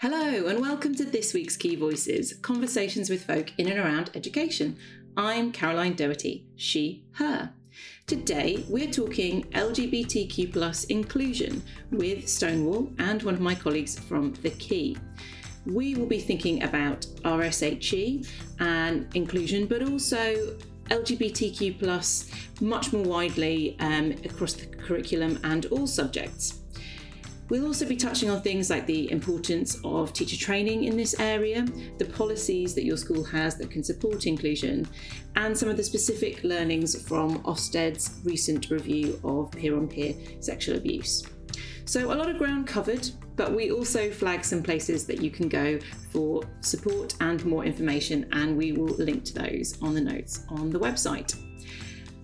Hello, and welcome to this week's Key Voices Conversations with Folk in and around education. I'm Caroline Doherty, she, her. Today, we're talking LGBTQ plus inclusion with Stonewall and one of my colleagues from The Key. We will be thinking about RSHE and inclusion, but also LGBTQ plus much more widely um, across the curriculum and all subjects. We'll also be touching on things like the importance of teacher training in this area, the policies that your school has that can support inclusion, and some of the specific learnings from Ofsted's recent review of peer on peer sexual abuse. So, a lot of ground covered, but we also flag some places that you can go for support and more information, and we will link to those on the notes on the website.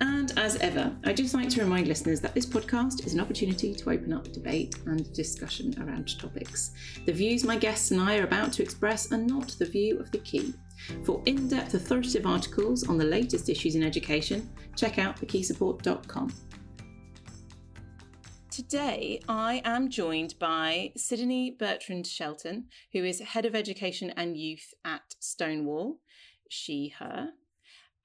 And as ever, I'd just like to remind listeners that this podcast is an opportunity to open up debate and discussion around topics. The views my guests and I are about to express are not the view of the key. For in depth authoritative articles on the latest issues in education, check out thekeysupport.com. Today, I am joined by Sydney Bertrand Shelton, who is Head of Education and Youth at Stonewall, she, her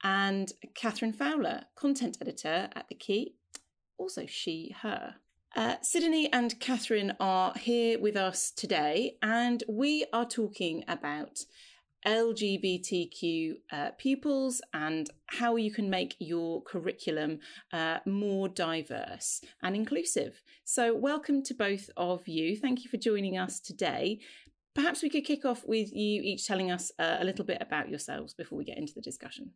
and Catherine Fowler, content editor at The Key, also she, her. Uh, Sydney and Catherine are here with us today, and we are talking about LGBTQ uh, pupils and how you can make your curriculum uh, more diverse and inclusive. So, welcome to both of you. Thank you for joining us today. Perhaps we could kick off with you each telling us uh, a little bit about yourselves before we get into the discussion.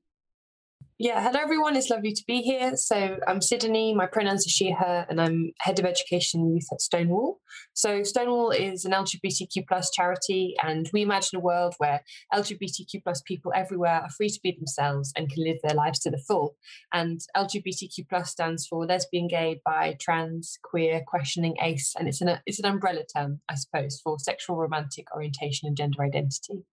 Yeah, hello everyone. It's lovely to be here. So I'm Sydney. My pronouns are she, her, and I'm head of education and youth at Stonewall. So Stonewall is an LGBTQ plus charity, and we imagine a world where LGBTQ plus people everywhere are free to be themselves and can live their lives to the full. And LGBTQ plus stands for lesbian, gay, bi, trans, queer, questioning, ace, and it's an it's an umbrella term, I suppose, for sexual, romantic orientation and gender identity.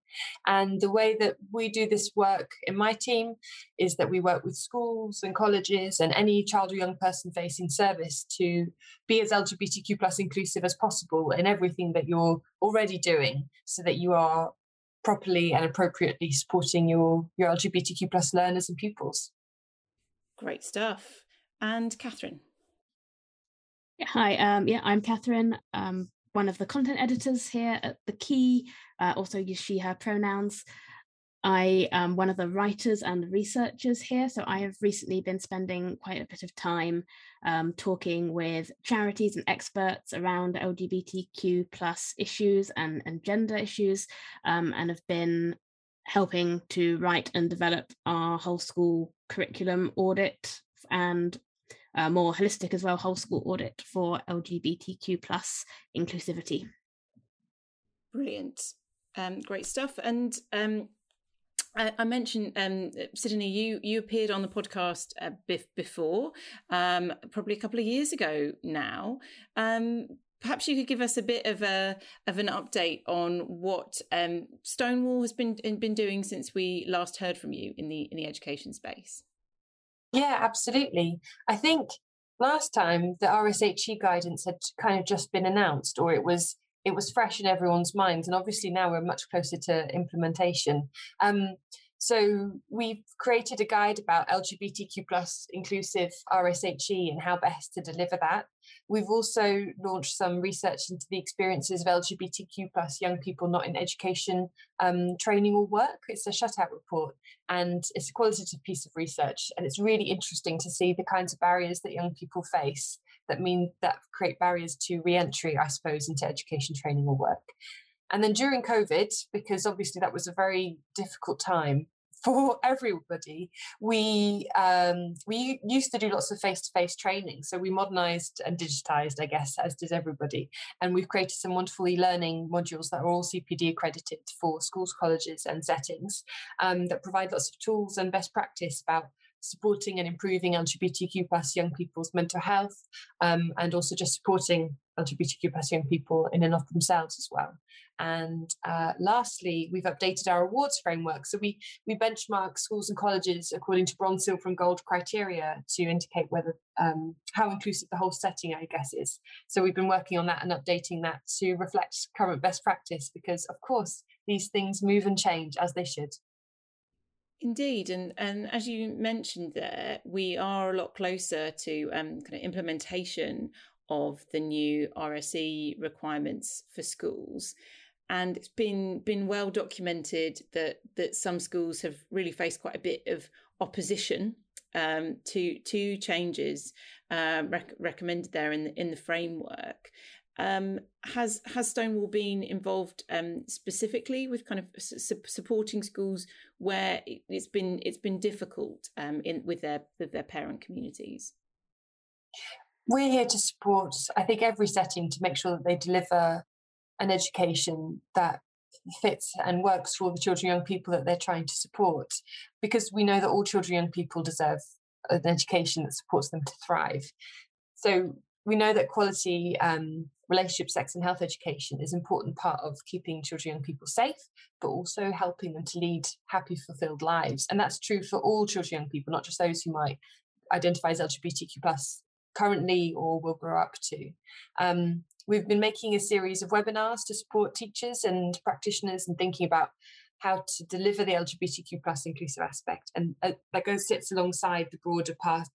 And the way that we do this work in my team is that we work with schools and colleges and any child or young person facing service to be as LGBTQ plus inclusive as possible in everything that you're already doing so that you are properly and appropriately supporting your, your LGBTQ plus learners and pupils. Great stuff. And Catherine. Hi, um, yeah, I'm Catherine. Um, one of the content editors here at The Key, uh, also use she, her pronouns. I am one of the writers and researchers here, so I have recently been spending quite a bit of time um, talking with charities and experts around LGBTQ plus issues and, and gender issues, um, and have been helping to write and develop our whole school curriculum audit and uh, more holistic as well whole school audit for LGBTQ plus inclusivity. Brilliant, um, great stuff. And um, I, I, mentioned um, Sydney. You you appeared on the podcast uh, before, um, probably a couple of years ago now. Um, perhaps you could give us a bit of a of an update on what um, Stonewall has been been doing since we last heard from you in the in the education space. Yeah, absolutely. I think last time the RSHE guidance had kind of just been announced, or it was it was fresh in everyone's minds, and obviously now we're much closer to implementation. Um, so we've created a guide about LGBTQ plus inclusive RSHE and how best to deliver that. We've also launched some research into the experiences of LGBTQ plus young people not in education, um, training or work. It's a shutout report and it's a qualitative piece of research. And it's really interesting to see the kinds of barriers that young people face that mean that create barriers to re-entry, I suppose, into education, training or work. And then during COVID, because obviously that was a very difficult time for everybody, we um, we used to do lots of face-to-face training. So we modernized and digitized, I guess, as does everybody. And we've created some wonderful e-learning modules that are all CPD accredited for schools, colleges, and settings um, that provide lots of tools and best practice about supporting and improving LGBTQ plus young people's mental health, um, and also just supporting LGBTQ plus young people in and of themselves as well. And uh, lastly, we've updated our awards framework. So we we benchmark schools and colleges according to bronze, silver, and gold criteria to indicate whether um, how inclusive the whole setting, I guess, is. So we've been working on that and updating that to reflect current best practice, because of course these things move and change as they should. Indeed, and and as you mentioned there, we are a lot closer to um, kind of implementation of the new RSE requirements for schools, and it's been been well documented that that some schools have really faced quite a bit of opposition um, to to changes uh, rec- recommended there in the, in the framework. Um, has has Stonewall been involved um, specifically with kind of su- supporting schools where it's been it's been difficult um, in with their with their parent communities? We're here to support, I think, every setting to make sure that they deliver an education that fits and works for the children young people that they're trying to support, because we know that all children young people deserve an education that supports them to thrive. So we know that quality um, relationship, sex, and health education is an important part of keeping children and young people safe, but also helping them to lead happy, fulfilled lives. And that's true for all children and young people, not just those who might identify as LGBTQ plus currently or will grow up to. Um, we've been making a series of webinars to support teachers and practitioners and thinking about how to deliver the LGBTQ plus inclusive aspect, and uh, that goes sits alongside the broader path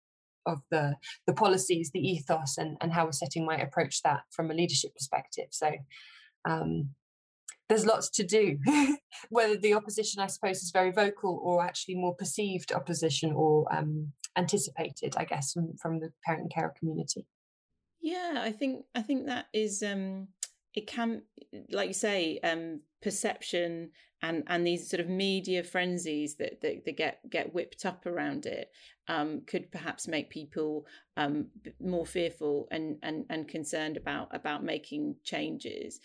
of the the policies, the ethos, and and how setting might approach that from a leadership perspective. So. Um, there's lots to do. Whether the opposition, I suppose, is very vocal or actually more perceived opposition or um, anticipated, I guess, from, from the parent and carer community. Yeah, I think I think that is um, it can, like you say, um, perception and and these sort of media frenzies that that, that get get whipped up around it um, could perhaps make people um, more fearful and, and and concerned about about making changes.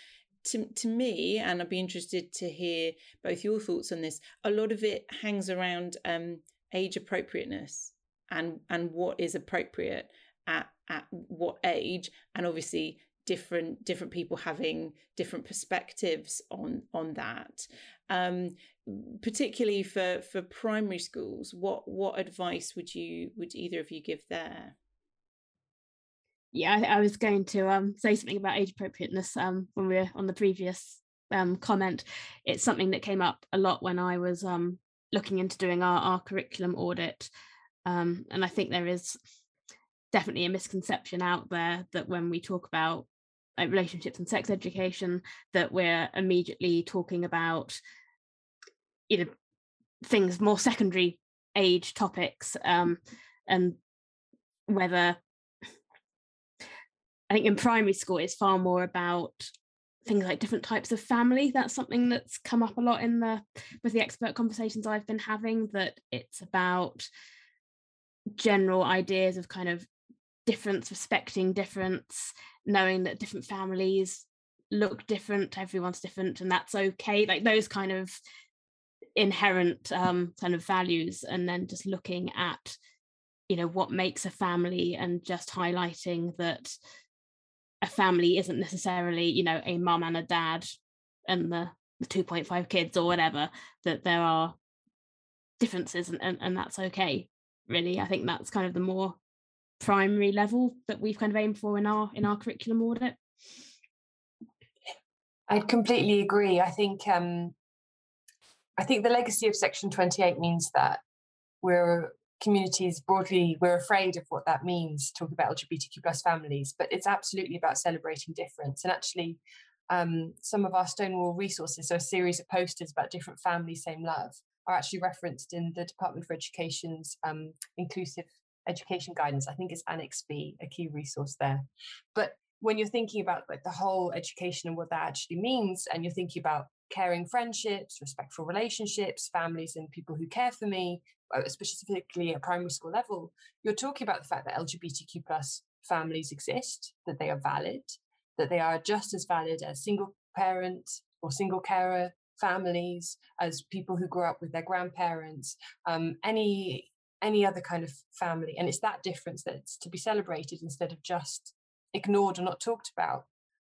To, to me, and I'd be interested to hear both your thoughts on this. A lot of it hangs around um, age appropriateness and and what is appropriate at at what age, and obviously different different people having different perspectives on on that. Um, particularly for for primary schools what what advice would you would either of you give there? Yeah i, I was going to um, say something about age appropriateness um, when we were on the previous um, comment. It's something that came up a lot when i was um, looking into doing our, our curriculum audit. Um, and i think there is definitely a misconception out there that when we talk about like relationships and sex education that we're immediately talking about you know things more secondary age topics um, and whether I think in primary school it's far more about things like different types of family. That's something that's come up a lot in the with the expert conversations I've been having. That it's about general ideas of kind of difference, respecting difference, knowing that different families look different, everyone's different, and that's okay. Like those kind of inherent um, kind of values, and then just looking at, you know, what makes a family and just highlighting that a family isn't necessarily, you know, a mum and a dad and the, the 2.5 kids or whatever, that there are differences and, and, and that's okay really i think that's kind of the more primary level that we've kind of aimed for in our in our curriculum audit. I completely agree. I think um i think the legacy of section 28 means that we're communities broadly we're afraid of what that means talk about lgbtq plus families but it's absolutely about celebrating difference. And actually um, some of our stonewall resources so a series of posters about different families same love are actually referenced in the department for education's um, inclusive education guidance. I think it's Annex B, a key resource there. But when you're thinking about like the whole education and what that actually means, and you're thinking about caring friendships, respectful relationships, families and people who care for me, uh, specifically at primary school level, you're talking about the fact that LGBTQ plus families exist, that they are valid, that they are just as valid as single parent or single carer families, as people who grew up with their grandparents, um, any any other kind of family. And it's that difference that's to be celebrated instead of just ignored or not talked about.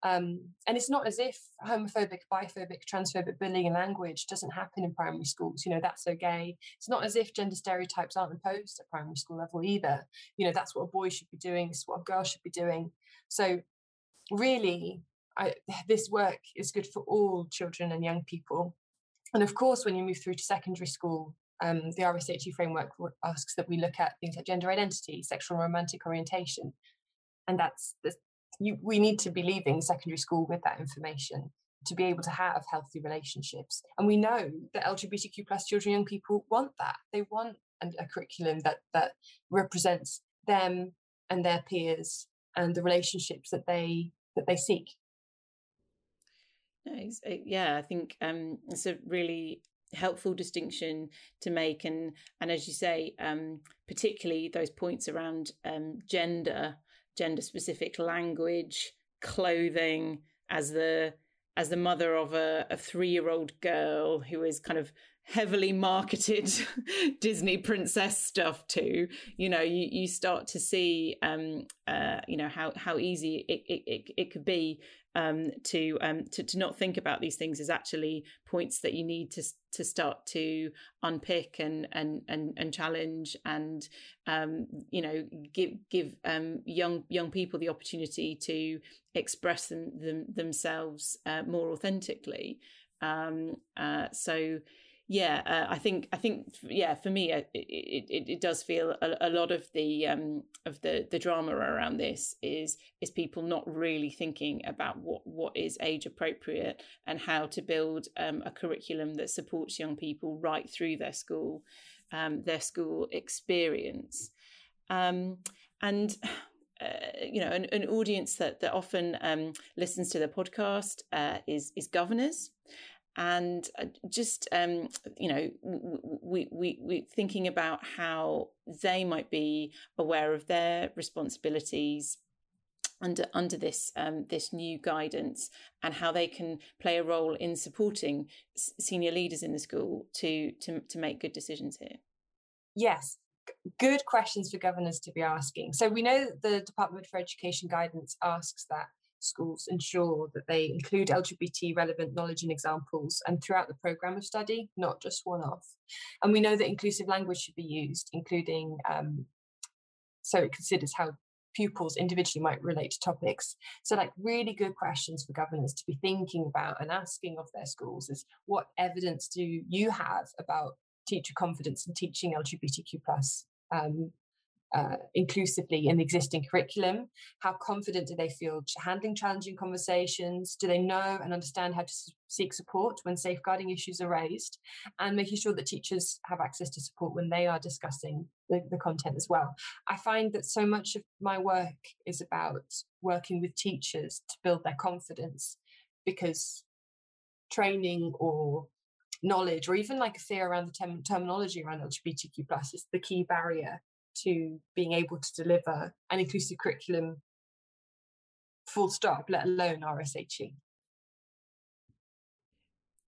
Um, and it's not as if homophobic, biphobic, transphobic bullying in language doesn't happen in primary schools. You know, that's so gay. It's not as if gender stereotypes aren't imposed at primary school level either. You know, that's what a boy should be doing, is what a girl should be doing. So, really, I, this work is good for all children and young people. And of course, when you move through to secondary school, um, the RSHE framework asks that we look at things like gender identity, sexual and romantic orientation, and that's the, you, we need to be leaving secondary school with that information to be able to have healthy relationships. And we know that LGBTQ plus children, young people want that. They want a curriculum that that represents them and their peers and the relationships that they that they seek. Yeah, I think um, it's a really helpful distinction to make, and and as you say, um, particularly those points around um, gender gender specific language, clothing as the as the mother of a, a three year old girl who is kind of heavily marketed Disney princess stuff to, you know, you, you start to see, um, uh, you know, how, how easy it, it, it, it could be um, to, um, to to not think about these things is actually points that you need to to start to unpick and and and, and challenge and um, you know give give um, young young people the opportunity to express them, them themselves uh, more authentically. Um, uh, so yeah, uh, I think I think yeah, for me, uh, it it, it does feel a, a lot of the um, of the the drama around this is is people not really thinking about what what is age appropriate and how to build um, a curriculum that supports young people right through their school um, their school experience, um, and. Uh, you know, an, an, audience that that often um, listens to the podcast uh, is is governors, and uh, just um, you know we, we we thinking about how they might be aware of their responsibilities under under this um, this new guidance and how they can play a role in supporting senior leaders in the school to to to make good decisions here. Yes, good questions for governors to be asking. So we know the Department for Education guidance asks that schools ensure that they include LGBT relevant knowledge and examples and throughout the programme of study, not just one off. And we know that inclusive language should be used, including um, so it considers how pupils individually might relate to topics. So, like, really good questions for governors to be thinking about and asking of their schools is what evidence do you have about teacher confidence in teaching LGBTQ plus um, uh, inclusively in the existing curriculum? How confident do they feel handling challenging conversations? Do they know and understand how to seek support when safeguarding issues are raised? And making sure that teachers have access to support when they are discussing the, the content as well. I find that so much of my work is about working with teachers to build their confidence because training or knowledge or even like a fear around the term- terminology around lgbtq plus is the key barrier to being able to deliver an inclusive curriculum full stop, let alone RSHE.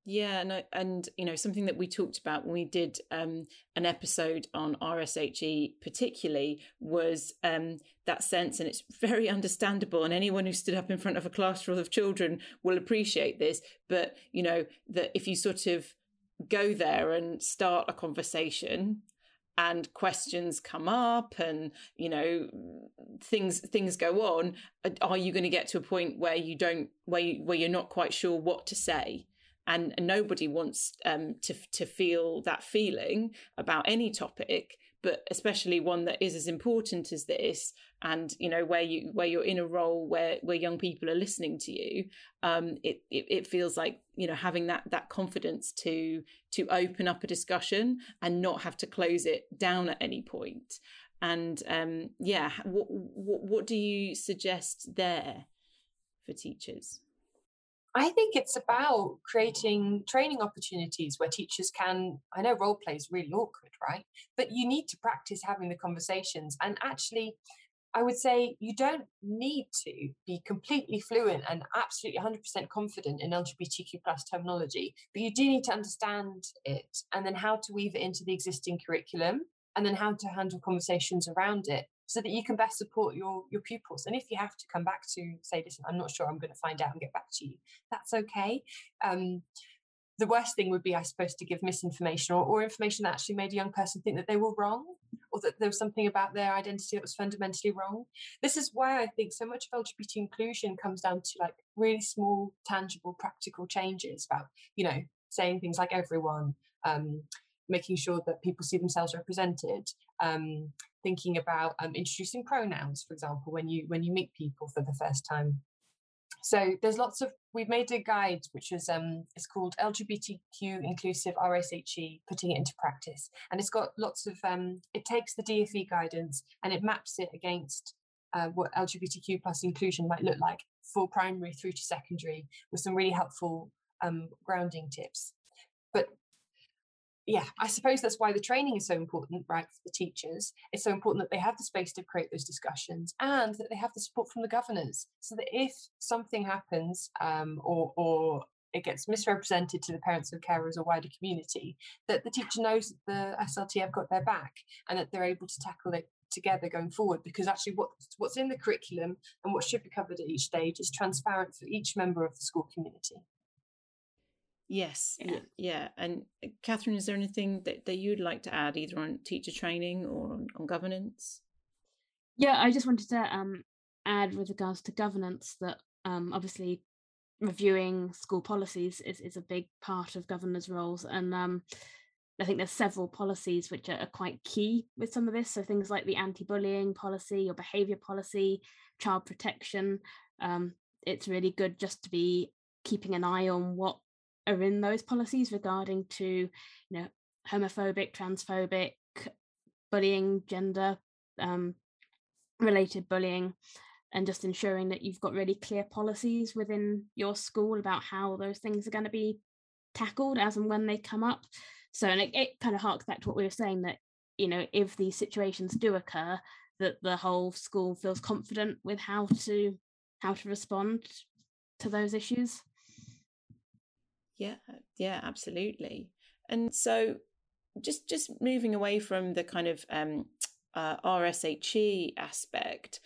Yeah, no, and you know something that we talked about when we did um, an episode on RSHE, particularly was um, that sense, and it's very understandable. And anyone who stood up in front of a class full of children will appreciate this. But you know that if you sort of go there and start a conversation and questions come up and you know things things go on are you going to get to a point where you don't where you, where you're not quite sure what to say? And, nobody wants um, to to feel that feeling about any topic but especially one that is as important as this and you know where you where you're in a role where where young people are listening to you um it, it it, feels like you know having that that confidence to to open up a discussion and not have to close it down at any point. And um yeah what what, what do you suggest there for teachers I think it's about creating training opportunities where teachers can. I know role play is really awkward, right? But you need to practice having the conversations. And actually, I would say you don't need to be completely fluent and absolutely 100% confident in LGBTQ plus terminology, but you do need to understand it and then how to weave it into the existing curriculum and then how to handle conversations around it so that you can best support your your pupils. And if you have to come back to say listen i'm not sure i'm going to find out and get back to you that's okay. Um, the worst thing would be i suppose to give misinformation or, or information that actually made a young person think that they were wrong or that there was something about their identity that was fundamentally wrong. This is why i think so much of lgbt inclusion comes down to like really small tangible practical changes about you know saying things like everyone um, making sure that people see themselves represented um, thinking about um, introducing pronouns for example when you when you meet people for the first time. So there's lots of we've made a guide which is um it's called lgbtq inclusive rshe putting it into practice. And it's got lots of um it takes the dfe guidance and it maps it against uh, what lgbtq plus inclusion might look like for primary through to secondary with some really helpful um, grounding tips. But yeah, I suppose that's why the training is so important, right, for the teachers. It's so important that they have the space to create those discussions and that they have the support from the governors so that if something happens um, or, or it gets misrepresented to the parents of carers or wider community, that the teacher knows that the SLT have got their back and that they're able to tackle it together going forward because actually what, what's in the curriculum and what should be covered at each stage is transparent for each member of the school community. Yes, yeah. yeah. And uh, Catherine, is there anything that, that you'd like to add, either on teacher training or on, on governance? Yeah, I just wanted to um, add with regards to governance that um, obviously reviewing school policies is, is a big part of governors' roles. And um, I think there's several policies which are, are, quite key with some of this. So things like the anti-bullying policy or behaviour policy, child protection. Um, it's really good just to be keeping an eye on what are in those policies regarding to you know homophobic transphobic bullying gender um, related bullying and just ensuring that you've got really clear policies within your school about how those things are going to be tackled as and when they come up. So and it, it kind of harks back to what we were saying that you know if these situations do occur that the whole school feels confident with how to how to respond to those issues yeah, yeah, absolutely. And so, just just moving away from the kind of um, uh, RSHE aspect,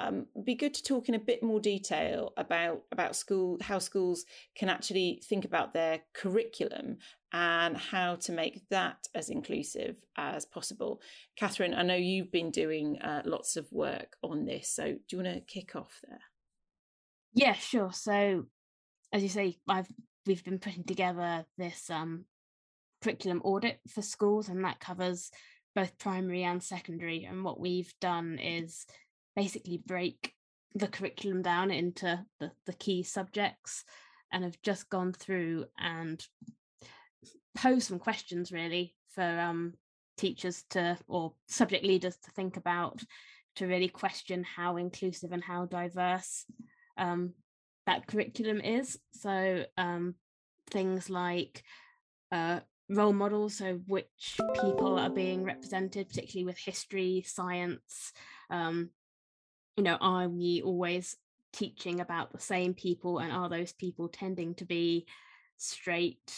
um, be good to talk in a bit more detail about about school how schools can actually think about their curriculum and how to make that as inclusive as possible. Catherine, I know you've been doing uh, lots of work on this, so do you want to kick off there? Yeah, sure. So, as you say, I've we've been putting together this um, curriculum audit for schools, and that covers both primary and secondary. And what we've done is basically break the curriculum down into the, the key subjects and have just gone through and pose some questions really for um, teachers to or subject leaders to think about to really question how inclusive and how diverse um, that curriculum is. So um, things like uh, role models, so which people are being represented, particularly with history, science. Um, you know, are we always teaching about the same people, and are those people tending to be straight,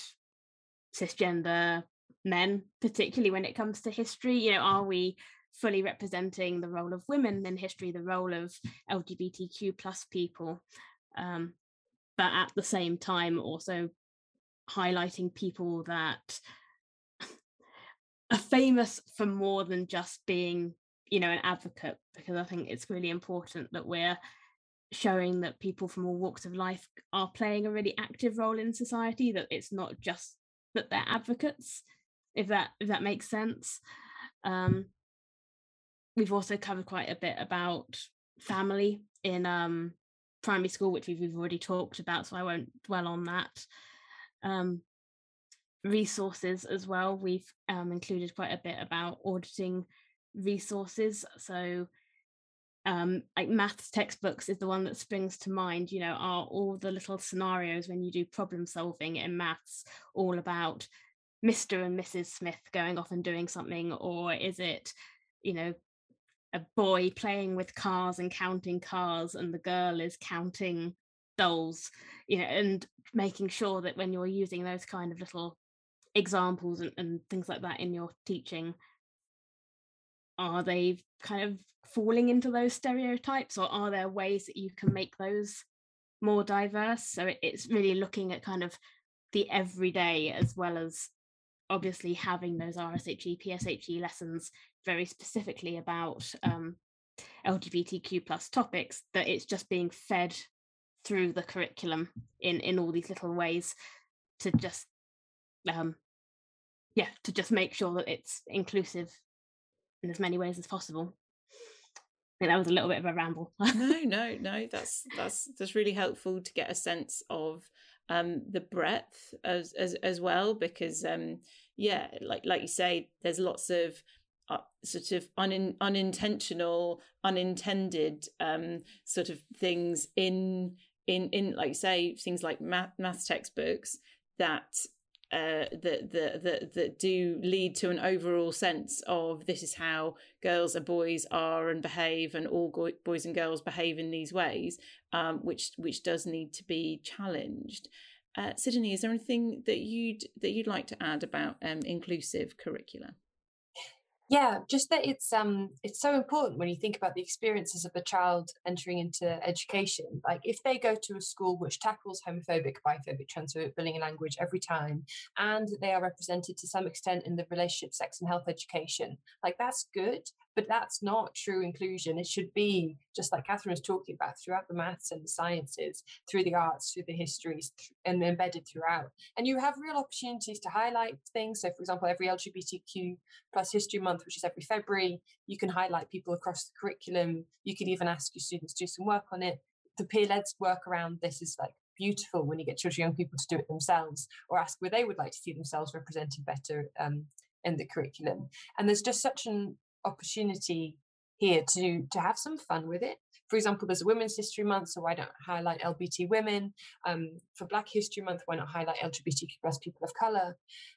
cisgender men, particularly when it comes to history? You know, are we fully representing the role of women in history, the role of LGBTQ plus people? Um, but at the same time also highlighting people that are famous for more than just being you know an advocate because i think it's really important that we're showing that people from all walks of life are playing a really active role in society that it's not just that they're advocates if that if that makes sense. Um, we've also covered quite a bit about family in um, primary school, which we've, already talked about, so I won't dwell on that. Um, resources as well. We've um, included quite a bit about auditing resources. So, um, like maths textbooks is the one that springs to mind. You know, are all the little scenarios when you do problem solving in maths all about Mr. and Mrs. Smith going off and doing something, or is it, you know, a boy playing with cars and counting cars and the girl is counting dolls you know and making sure that when you're using those kind of little examples and, and things like that in your teaching are they kind of falling into those stereotypes or are there ways that you can make those more diverse? So it's really looking at kind of the everyday as well as obviously having those RSHE, PSHE lessons very specifically about um, LGBTQ plus topics, that it's just being fed through the curriculum in in all these little ways to just um yeah to just make sure that it's inclusive in as many ways as possible. I think that was a little bit of a ramble. No no no that's that's that's really helpful to get a sense of um the breadth as as as well because um yeah like like you say there's lots of uh, sort of un, unintentional unintended um sort of things in in in like say things like math, math textbooks that uh, that, that that that do lead to an overall sense of this is how girls and boys are and behave, and all go- boys and girls behave in these ways, um, which which does need to be challenged. Uh, Sydney, is there anything that you'd that you'd like to add about um, inclusive curricula? Yeah, just that it's um it's so important when you think about the experiences of a child entering into education. Like if they go to a school which tackles homophobic, biphobic, transphobic bullying and language every time, and they are represented to some extent in the relationship, sex and health education, like that's good but that's not true inclusion. It should be just like Catherine was talking about throughout the maths and the sciences, through the arts, through the histories, and embedded throughout. And you have real opportunities to highlight things. So, for example, every LGBTQ plus History Month, which is every February, you can highlight people across the curriculum. You can even ask your students to do some work on it. The peer-led work around this is like beautiful when you get children, young people to do it themselves, or ask where they would like to see themselves represented better um, in the curriculum. And there's just such an opportunity here to to have some fun with it. For example, there's a Women's History Month, so why don't highlight LGBT women? Um, for Black History Month, why not highlight LGBTQ plus people of color?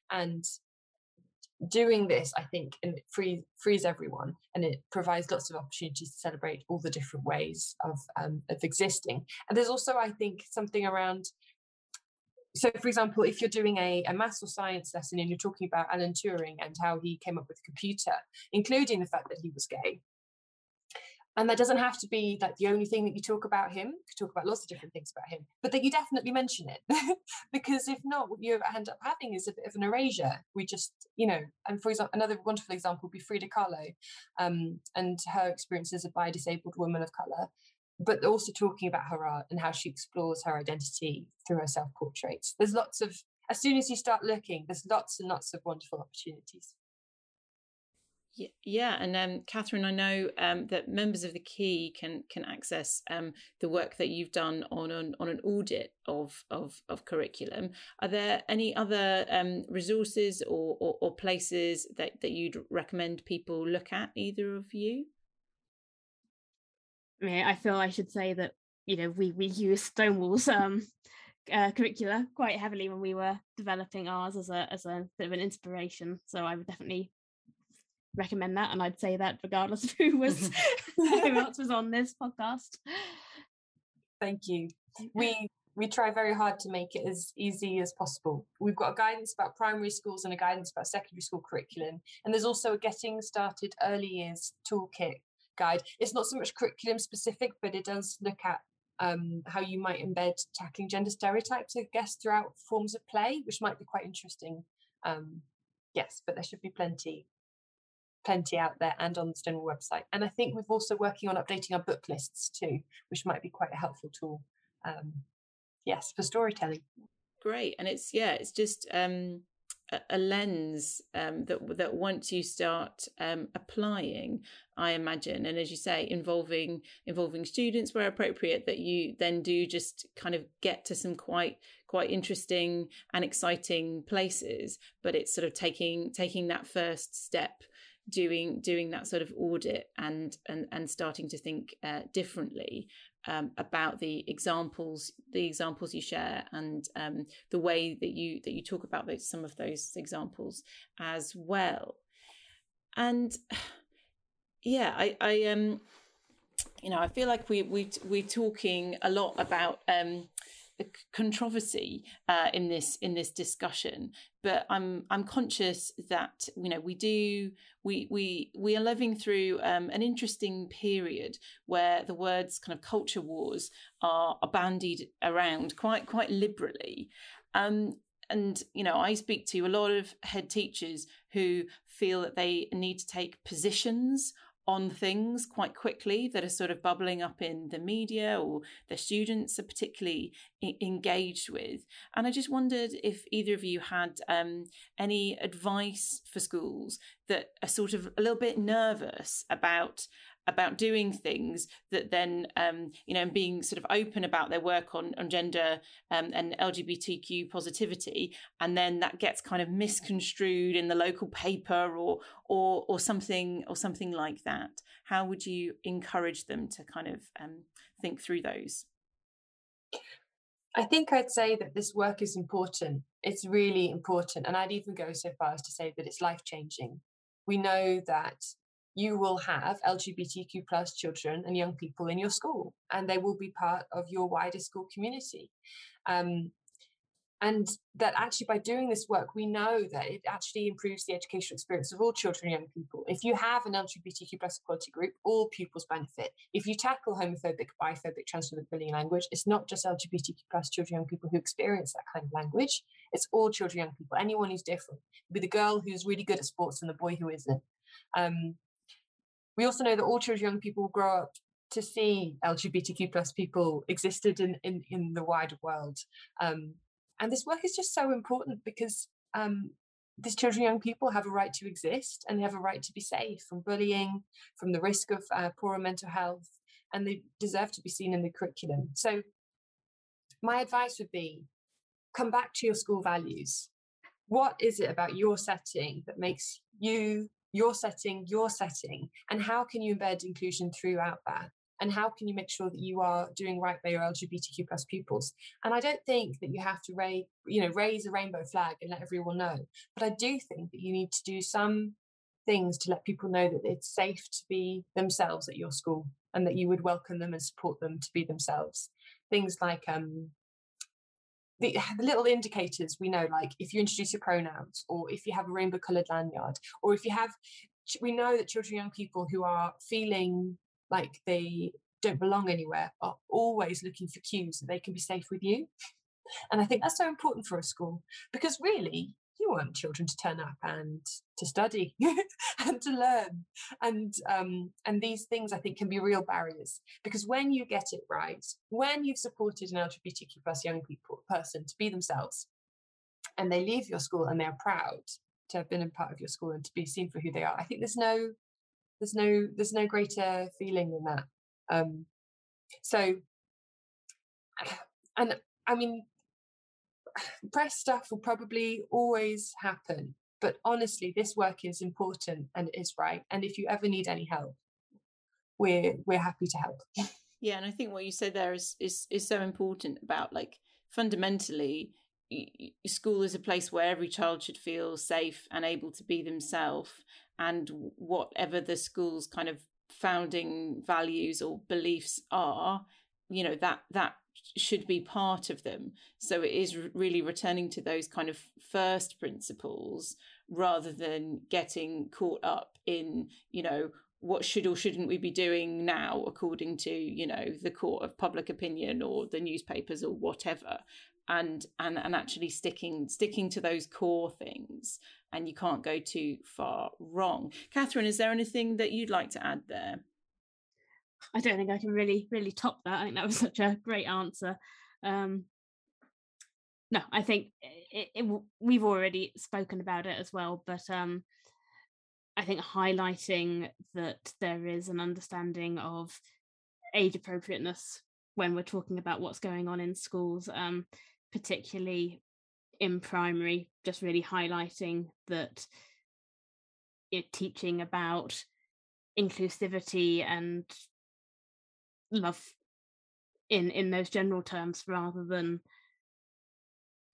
And doing this, I think, and it free, frees everyone, and it provides lots of opportunities to celebrate all the different ways of um, of existing. And there's also, I think, something around so for example if you're doing a, a maths or science lesson and you're talking about alan turing and how he came up with a computer including the fact that he was gay and that doesn't have to be like the only thing that you talk about him you could talk about lots of different things about him but that you definitely mention it because if not what you end up having is a bit of an erasure we just you know and for example another wonderful example would be frida kahlo um, and her experience as a bi-disabled woman of color but also talking about her art and how she explores her identity through her self portraits. There's lots of, as soon as you start looking, there's lots and lots of wonderful opportunities. Yeah, and um, Catherine, I know um, that members of the Key can can access um, the work that you've done on an on an audit of of, of curriculum. Are there any other um, resources or, or, or places that, that you'd recommend people look at? Either of you? I mean, I feel I should say that you know we we use Stonewall's um uh, curricula quite heavily when we were developing ours as a as a bit of an inspiration. So I would definitely recommend that, and I'd say that regardless of who was who else was on this podcast. Thank you. We we try very hard to make it as easy as possible. We've got a guidance about primary schools and a guidance about secondary school curriculum, and there's also a getting started early years toolkit guide. It's not so much curriculum specific, but it does look at um, how you might embed tackling gender stereotypes, I guess, throughout forms of play, which might be quite interesting. Um, yes, but there should be plenty, plenty out there and on the Stonewall website. And I think we're also working on updating our book lists too, which might be quite a helpful tool. Um, yes, for storytelling. Great, and it's yeah, it's just um, a, lens um, that that once you start um, applying, I imagine, and as you say, involving involving students where appropriate, that you then do just kind of get to some quite quite interesting and exciting places. But it's sort of taking taking that first step doing doing that sort of audit and and and starting to think uh, differently um, about the examples the examples you share and um, the way that you that you talk about those, some of those examples as well. And yeah i i um you know i feel like we we we're talking a lot about um controversy uh, in this in this discussion, but I'm I'm conscious that you know we do we we we are living through um, an interesting period where the words kind of culture wars are, are bandied around quite quite liberally. Um, and you know i speak to a lot of head teachers who feel that they need to take positions on things quite quickly that are sort of bubbling up in the media or the students are particularly I- engaged with. And I just wondered if either of you had um, any advice for schools that are sort of a little bit nervous about about doing things that then um, you know and being sort of open about their work on on gender um, and LGBTQ positivity and then that gets kind of misconstrued in the local paper or or or something or something like that how would you encourage them to kind of um, think through those I think I'd say that this work is important. It's really important. And I'd even go so far as to say that it's life changing. We know that you will have LGBTQ plus children and young people in your school, and they will be part of your wider school community. Um, and that actually by doing this work we know that it actually improves the educational experience of all children and young people. If you have an lgbtq plus equality group all pupils benefit. If you tackle homophobic biphobic transphobic bullying language it's not just lgbtq plus children and young people who experience that kind of language. It's all children and young people anyone who's different. Be the girl who's really good at sports and the boy who isn't. Um, we also know that all children young people grow up to see LGBTQ plus people existed in, in, in the wider world. Um, and this work is just so important because um, these children young people have a right to exist and they have a right to be safe from bullying, from the risk of uh, poorer mental health, and they deserve to be seen in the curriculum. So my advice would be come back to your school values. What is it about your setting that makes you your setting, your setting, and how can you embed inclusion throughout that? And how can you make sure that you are doing right by your LGBTQ plus pupils? And I don't think that you have to raise, you know, raise a rainbow flag and let everyone know. But I do think that you need to do some things to let people know that it's safe to be themselves at your school and that you would welcome them and support them to be themselves. Things like um, the, the, little indicators we know, like if you introduce your pronouns, or if you have a rainbow coloured lanyard, or if you have, we know that children, young people who are feeling like they don't belong anywhere are always looking for cues that they can be safe with you. And I think that's so important for a school because really, you want children to turn up and to study and to learn. And um, and these things i think can be real barriers because when you get it right when you've supported an lgbtq plus young people person to be themselves and they leave your school and they're proud to have been a part of your school and to be seen for who they are i think there's no there's no there's no greater feeling than that. Um, so and i mean press stuff will probably always happen. But honestly, this work is important and it is right. And if you ever need any help, we're we're happy to help. Yeah, and I think what you said there is is is so important about like fundamentally school is a place where every child should feel safe and able to be themselves and whatever the school's kind of founding values or beliefs are you know that that should be part of them. So it is really returning to those kind of first principles rather than getting caught up in, you know, what should or shouldn't we be doing now according to, you know, the court of public opinion or the newspapers or whatever. And and and actually sticking sticking to those core things and you can't go too far wrong. Catherine, is there anything that you'd like to add there? I don't think I can really really top that. I think that was such a great answer. Um, no, I think it, it, we've already spoken about it as well, but um, I think highlighting that there is an understanding of age appropriateness when we're talking about what's going on in schools, um, particularly in primary, just really highlighting that it teaching about inclusivity and love in in those general terms rather than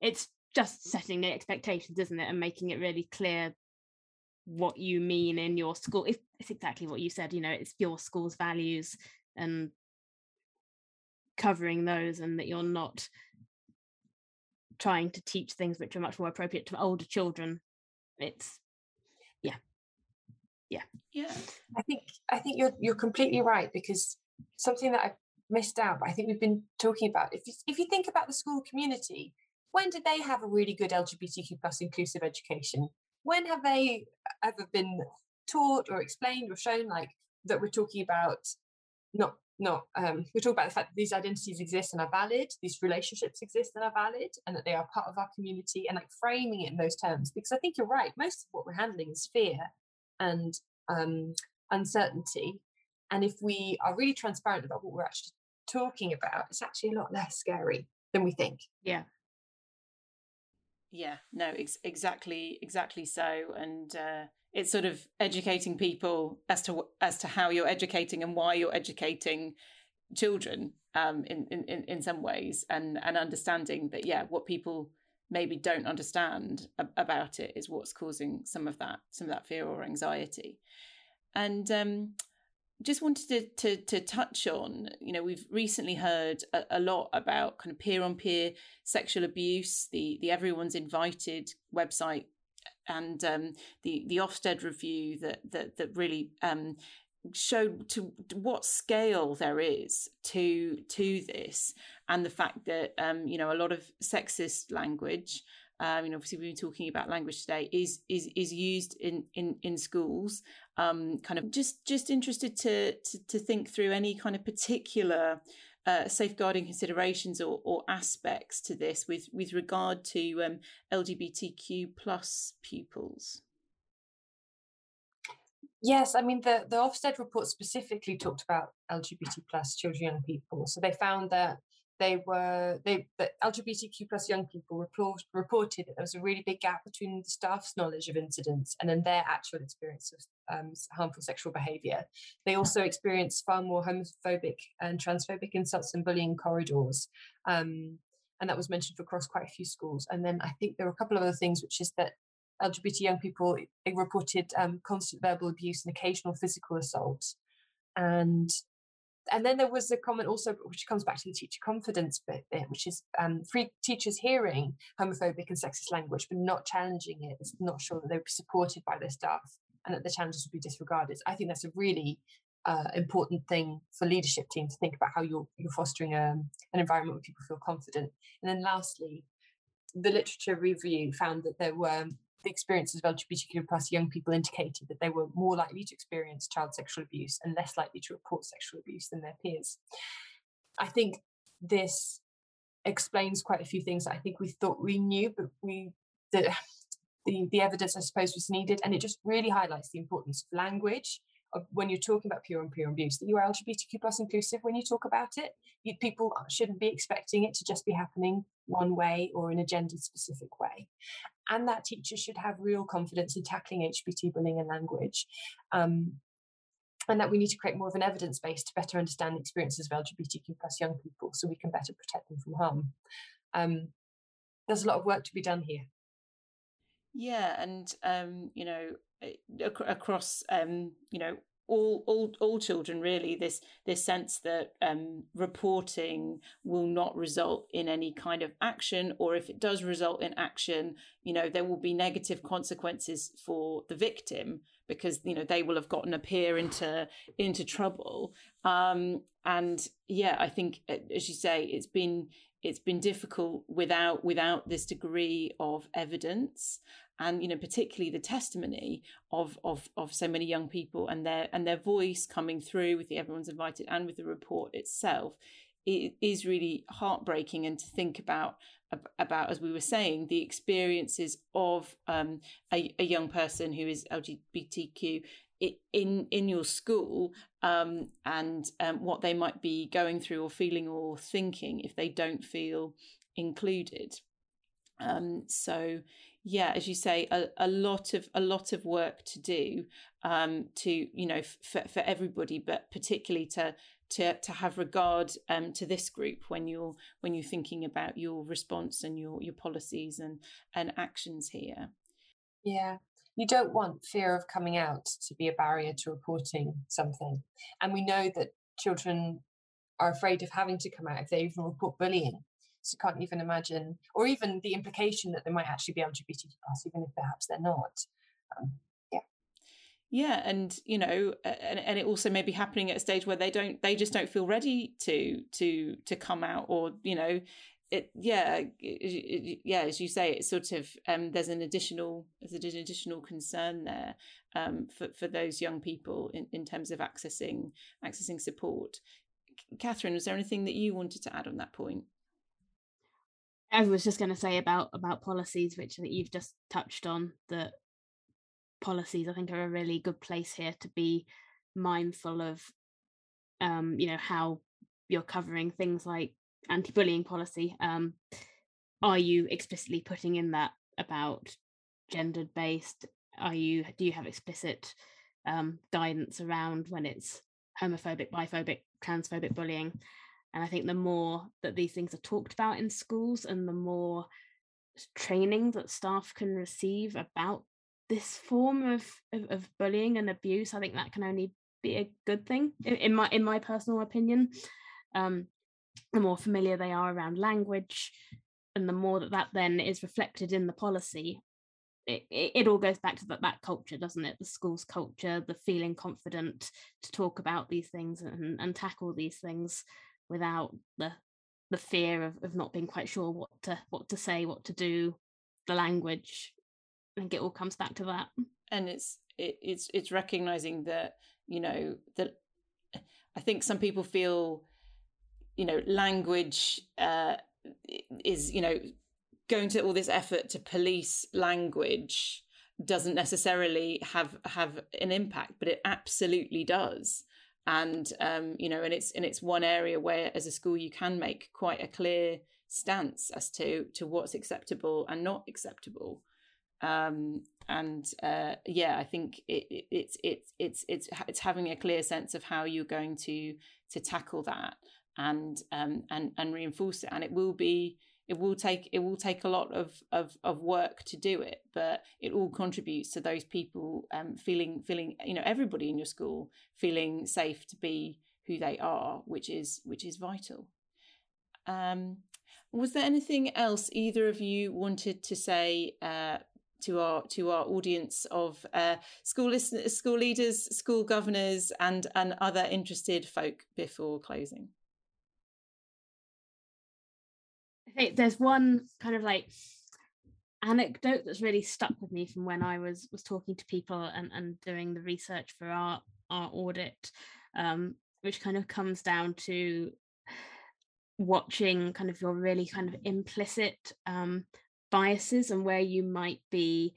it's just setting the expectations isn't it and making it really clear what you mean in your school it's, it's exactly what you said you know it's your school's values and covering those and that you're not trying to teach things which are much more appropriate to older children. It's yeah. Yeah yeah. I think i think you're you're completely right because something that i've missed out but i think we've been talking about if you, if you think about the school community when did they have a really good lgbtq plus inclusive education? When have they ever been taught or explained or shown like that we're talking about not not um, we talk about the fact that these identities exist and are valid these relationships exist and are valid and that they are part of our community and like framing it in those terms? Because i think you're right most of what we're handling is fear and um, uncertainty. And if we are really transparent about what we're actually talking about it's actually a lot less scary than we think. Yeah. Yeah no ex- exactly exactly so and uh it's sort of educating people as to as to how you're educating and why you're educating children um, in, in in some ways and and understanding that yeah what people maybe don't understand about it is what's causing some of that some of that fear or anxiety. And um, just wanted to, to, to touch on you know we've recently heard a, a lot about kind of peer on peer sexual abuse the the everyone's invited website and um, the the Ofsted review that that that really um, showed to what scale there is to to this, and the fact that um, you know a lot of sexist language. Um, you know, obviously, we've been talking about language today. Is is is used in in in schools. Um, kind of just just interested to, to to think through any kind of particular uh, safeguarding considerations or, or, aspects to this with with regard to um, LGBTQ plus pupils? Yes, I mean the the Ofsted report specifically talked about LGBT plus children young people. So they found that they were they the LGBTQ plus young people report, reported that there was a really big gap between the staff's knowledge of incidents and then their actual experience of um, harmful sexual behaviour. They also experienced far more homophobic and transphobic insults and bullying corridors. Um, and that was mentioned across quite a few schools. And then I think there were a couple of other things, which is that LGBT young people reported um, constant verbal abuse and occasional physical assault. And and then there was a comment also, which comes back to the teacher confidence bit, which is um, free teachers hearing homophobic and sexist language, but not challenging it, not sure that they would be supported by their staff and that the challenges would be disregarded. I think that's a really uh, important thing for leadership team to think about how you're, you're fostering a, um, an environment where people feel confident. And then lastly, the literature review found that there were the experiences of LGBTQ plus young people indicated that they were more likely to experience child sexual abuse and less likely to report sexual abuse than their peers. I think this explains quite a few things that I think we thought we knew, but we the the, the evidence I suppose was needed, and it just really highlights the importance of language when you're talking about peer on peer abuse that you are LGBTQ plus inclusive when you talk about it. You, people shouldn't be expecting it to just be happening one way or in a gender specific way. And that teachers should have real confidence in tackling HBT bullying and language. Um, and that we need to create more of an evidence base to better understand the experiences of LGBTQ plus young people so we can better protect them from harm. Um, there's a lot of work to be done here. Yeah, and um, you know, eh, ac- across um, you know all all all children really this this sense that um, reporting will not result in any kind of action or if it does result in action you know there will be negative consequences for the victim because you know they will have gotten a peer into into trouble. Um, and yeah i think eh, as you say it's been it's been difficult without without this degree of evidence and you know particularly the testimony of of of so many young people and their and their voice coming through with the everyone's invited and with the report itself it is really heartbreaking. And to think about about as we were saying the experiences of um, a, a young person who is lgbtq in in your school um, and um, what they might be going through or feeling or thinking if they don't feel included. Um, so yeah, as you say, a, a lot of a lot of work to do um, to you know for for everybody, but particularly to to to have regard um, to this group when you're when you're thinking about your response and your your policies and and actions here. Yeah, you don't want fear of coming out to be a barrier to reporting something, and we know that children are afraid of having to come out if they even report bullying. So you can't even imagine, or even the implication that they might actually be LGBT plus, even if perhaps they're not. Um, yeah. Yeah, and you know, and, and it also may be happening at a stage where they don't, they just don't feel ready to to to come out, or you know, it yeah yeah as you say it's sort of um there's an additional there's an additional concern there um for for those young people in in terms of accessing accessing support catherine was there anything that you wanted to add on that point i was just going to say about about policies which that you've just touched on that policies i think are a really good place here to be mindful of um you know how you're covering things like anti-bullying policy um, are you explicitly putting in that about gendered based are you do you have explicit um, guidance around when it's homophobic biphobic transphobic bullying and i think the more that these things are talked about in schools and the more training that staff can receive about this form of, of, of bullying and abuse i think that can only be a good thing in, my in my personal opinion. Um, the more familiar they are around language and the more that that then is reflected in the policy it, it, it, all goes back to that, that culture doesn't it? The school's culture the feeling confident to talk about these things and, and tackle these things without the the fear of, of not being quite sure what to what to say what to do the language i think it all comes back to that. And it's it, it's it's recognizing that you know that i think some people feel you know language uh, is you know going to all this effort to police language doesn't necessarily have have an impact but it absolutely does and um, you know and it's and it's one area where as a school you can make quite a clear stance as to to what's acceptable and not acceptable um, and uh, yeah i think it, it, it's it's it's it's it's having a clear sense of how you're going to to tackle that and um, and and reinforce it. And it will be it will take it will take a lot of of of work to do it, but it all contributes to those people um, feeling feeling you know everybody in your school feeling safe to be who they are, which is which is vital. Um, was there anything else either of you wanted to say uh, to our to our audience of uh, school school leaders, school governors, and and other interested folk before closing? Think there's one kind of like anecdote that's really stuck with me from when I was was talking to people and, and doing the research for our our audit, um, which kind of comes down to watching kind of your really kind of implicit um, biases and where you might be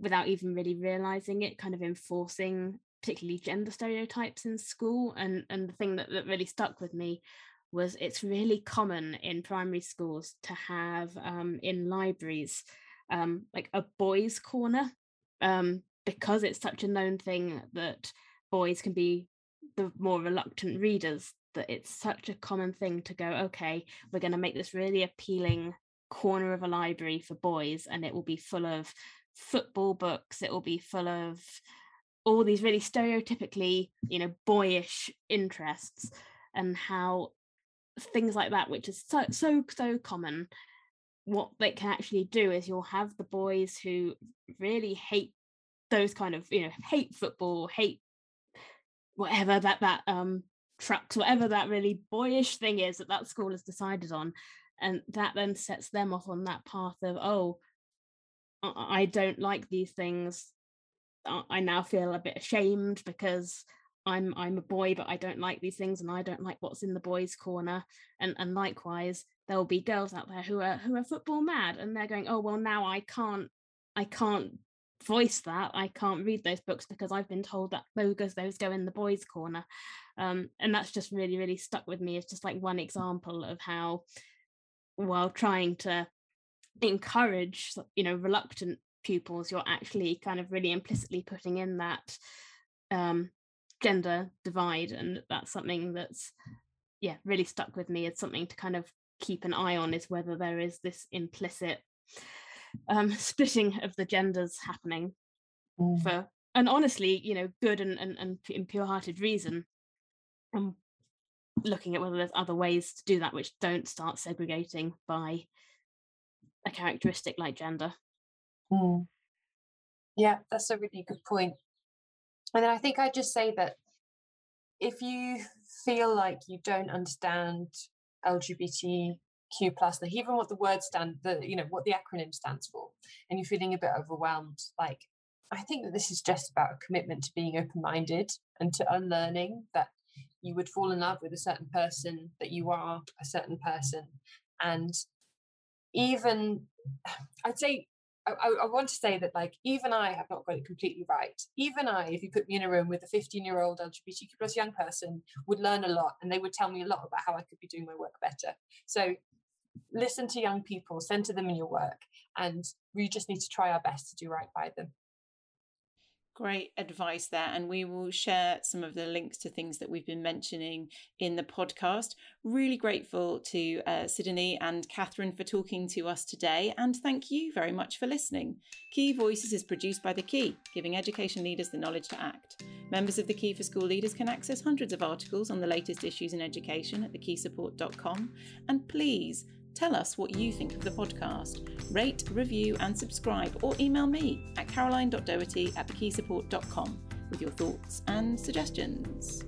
without even really realizing it kind of enforcing particularly gender stereotypes in school. And and the thing that, that really stuck with me was it's really common in primary schools to have um, in libraries um, like a boys' corner um, because it's such a known thing that boys can be the more reluctant readers that it's such a common thing to go okay we're going to make this really appealing corner of a library for boys and it will be full of football books it will be full of all these really stereotypically you know boyish interests and how things like that, which is so so so common, what they can actually do is you'll have the boys who really hate those kind of you know hate football, hate whatever that that um trucks, whatever that really boyish thing is that that school has decided on, and that then sets them off on that path of oh, I don't like these things. I now feel a bit ashamed because I'm I'm a boy, but I don't like these things, and I don't like what's in the boys' corner. And and likewise, there'll be girls out there who are who are football mad, and they're going, oh well, now I can't I can't voice that. I can't read those books because I've been told that those those go in the boys' corner. Um, and that's just really really stuck with me. It's just like one example of how, while trying to encourage you know reluctant pupils, you're actually kind of really implicitly putting in that um, gender divide and that's something that's yeah really stuck with me it's something to kind of keep an eye on is whether there is this implicit um splitting of the genders happening mm. for and honestly you know good and and, and pure-hearted reason um looking at whether there's other ways to do that which don't start segregating by a characteristic like gender. Mm. Yeah, that's a really good point. And then I think I just say that if you feel like you don't understand LGBTQ plus, like even what the word stand, the you know what the acronym stands for, and you're feeling a bit overwhelmed, like I think that this is just about a commitment to being open-minded and to unlearning that you would fall in love with a certain person, that you are a certain person, and even I'd say I, I, want to say that like even I have not got it completely right. Even I, if you put me in a room with a 15 year old LGBTQ plus young person, would learn a lot and they would tell me a lot about how I could be doing my work better. So listen to young people, center them in your work, and we just need to try our best to do right by them. Great advice there. And we will share some of the links to things that we've been mentioning in the podcast. Really grateful to uh, Sydney and Catherine for talking to us today. And thank you very much for listening. Key Voices is produced by The Key, giving education leaders the knowledge to act. Members of The Key for School Leaders can access hundreds of articles on the latest issues in education at thekeysupport.com. And please, Tell us what you think of the podcast. Rate, review, and subscribe, or email me at caroline.doherty at thekeysupport.com with your thoughts and suggestions.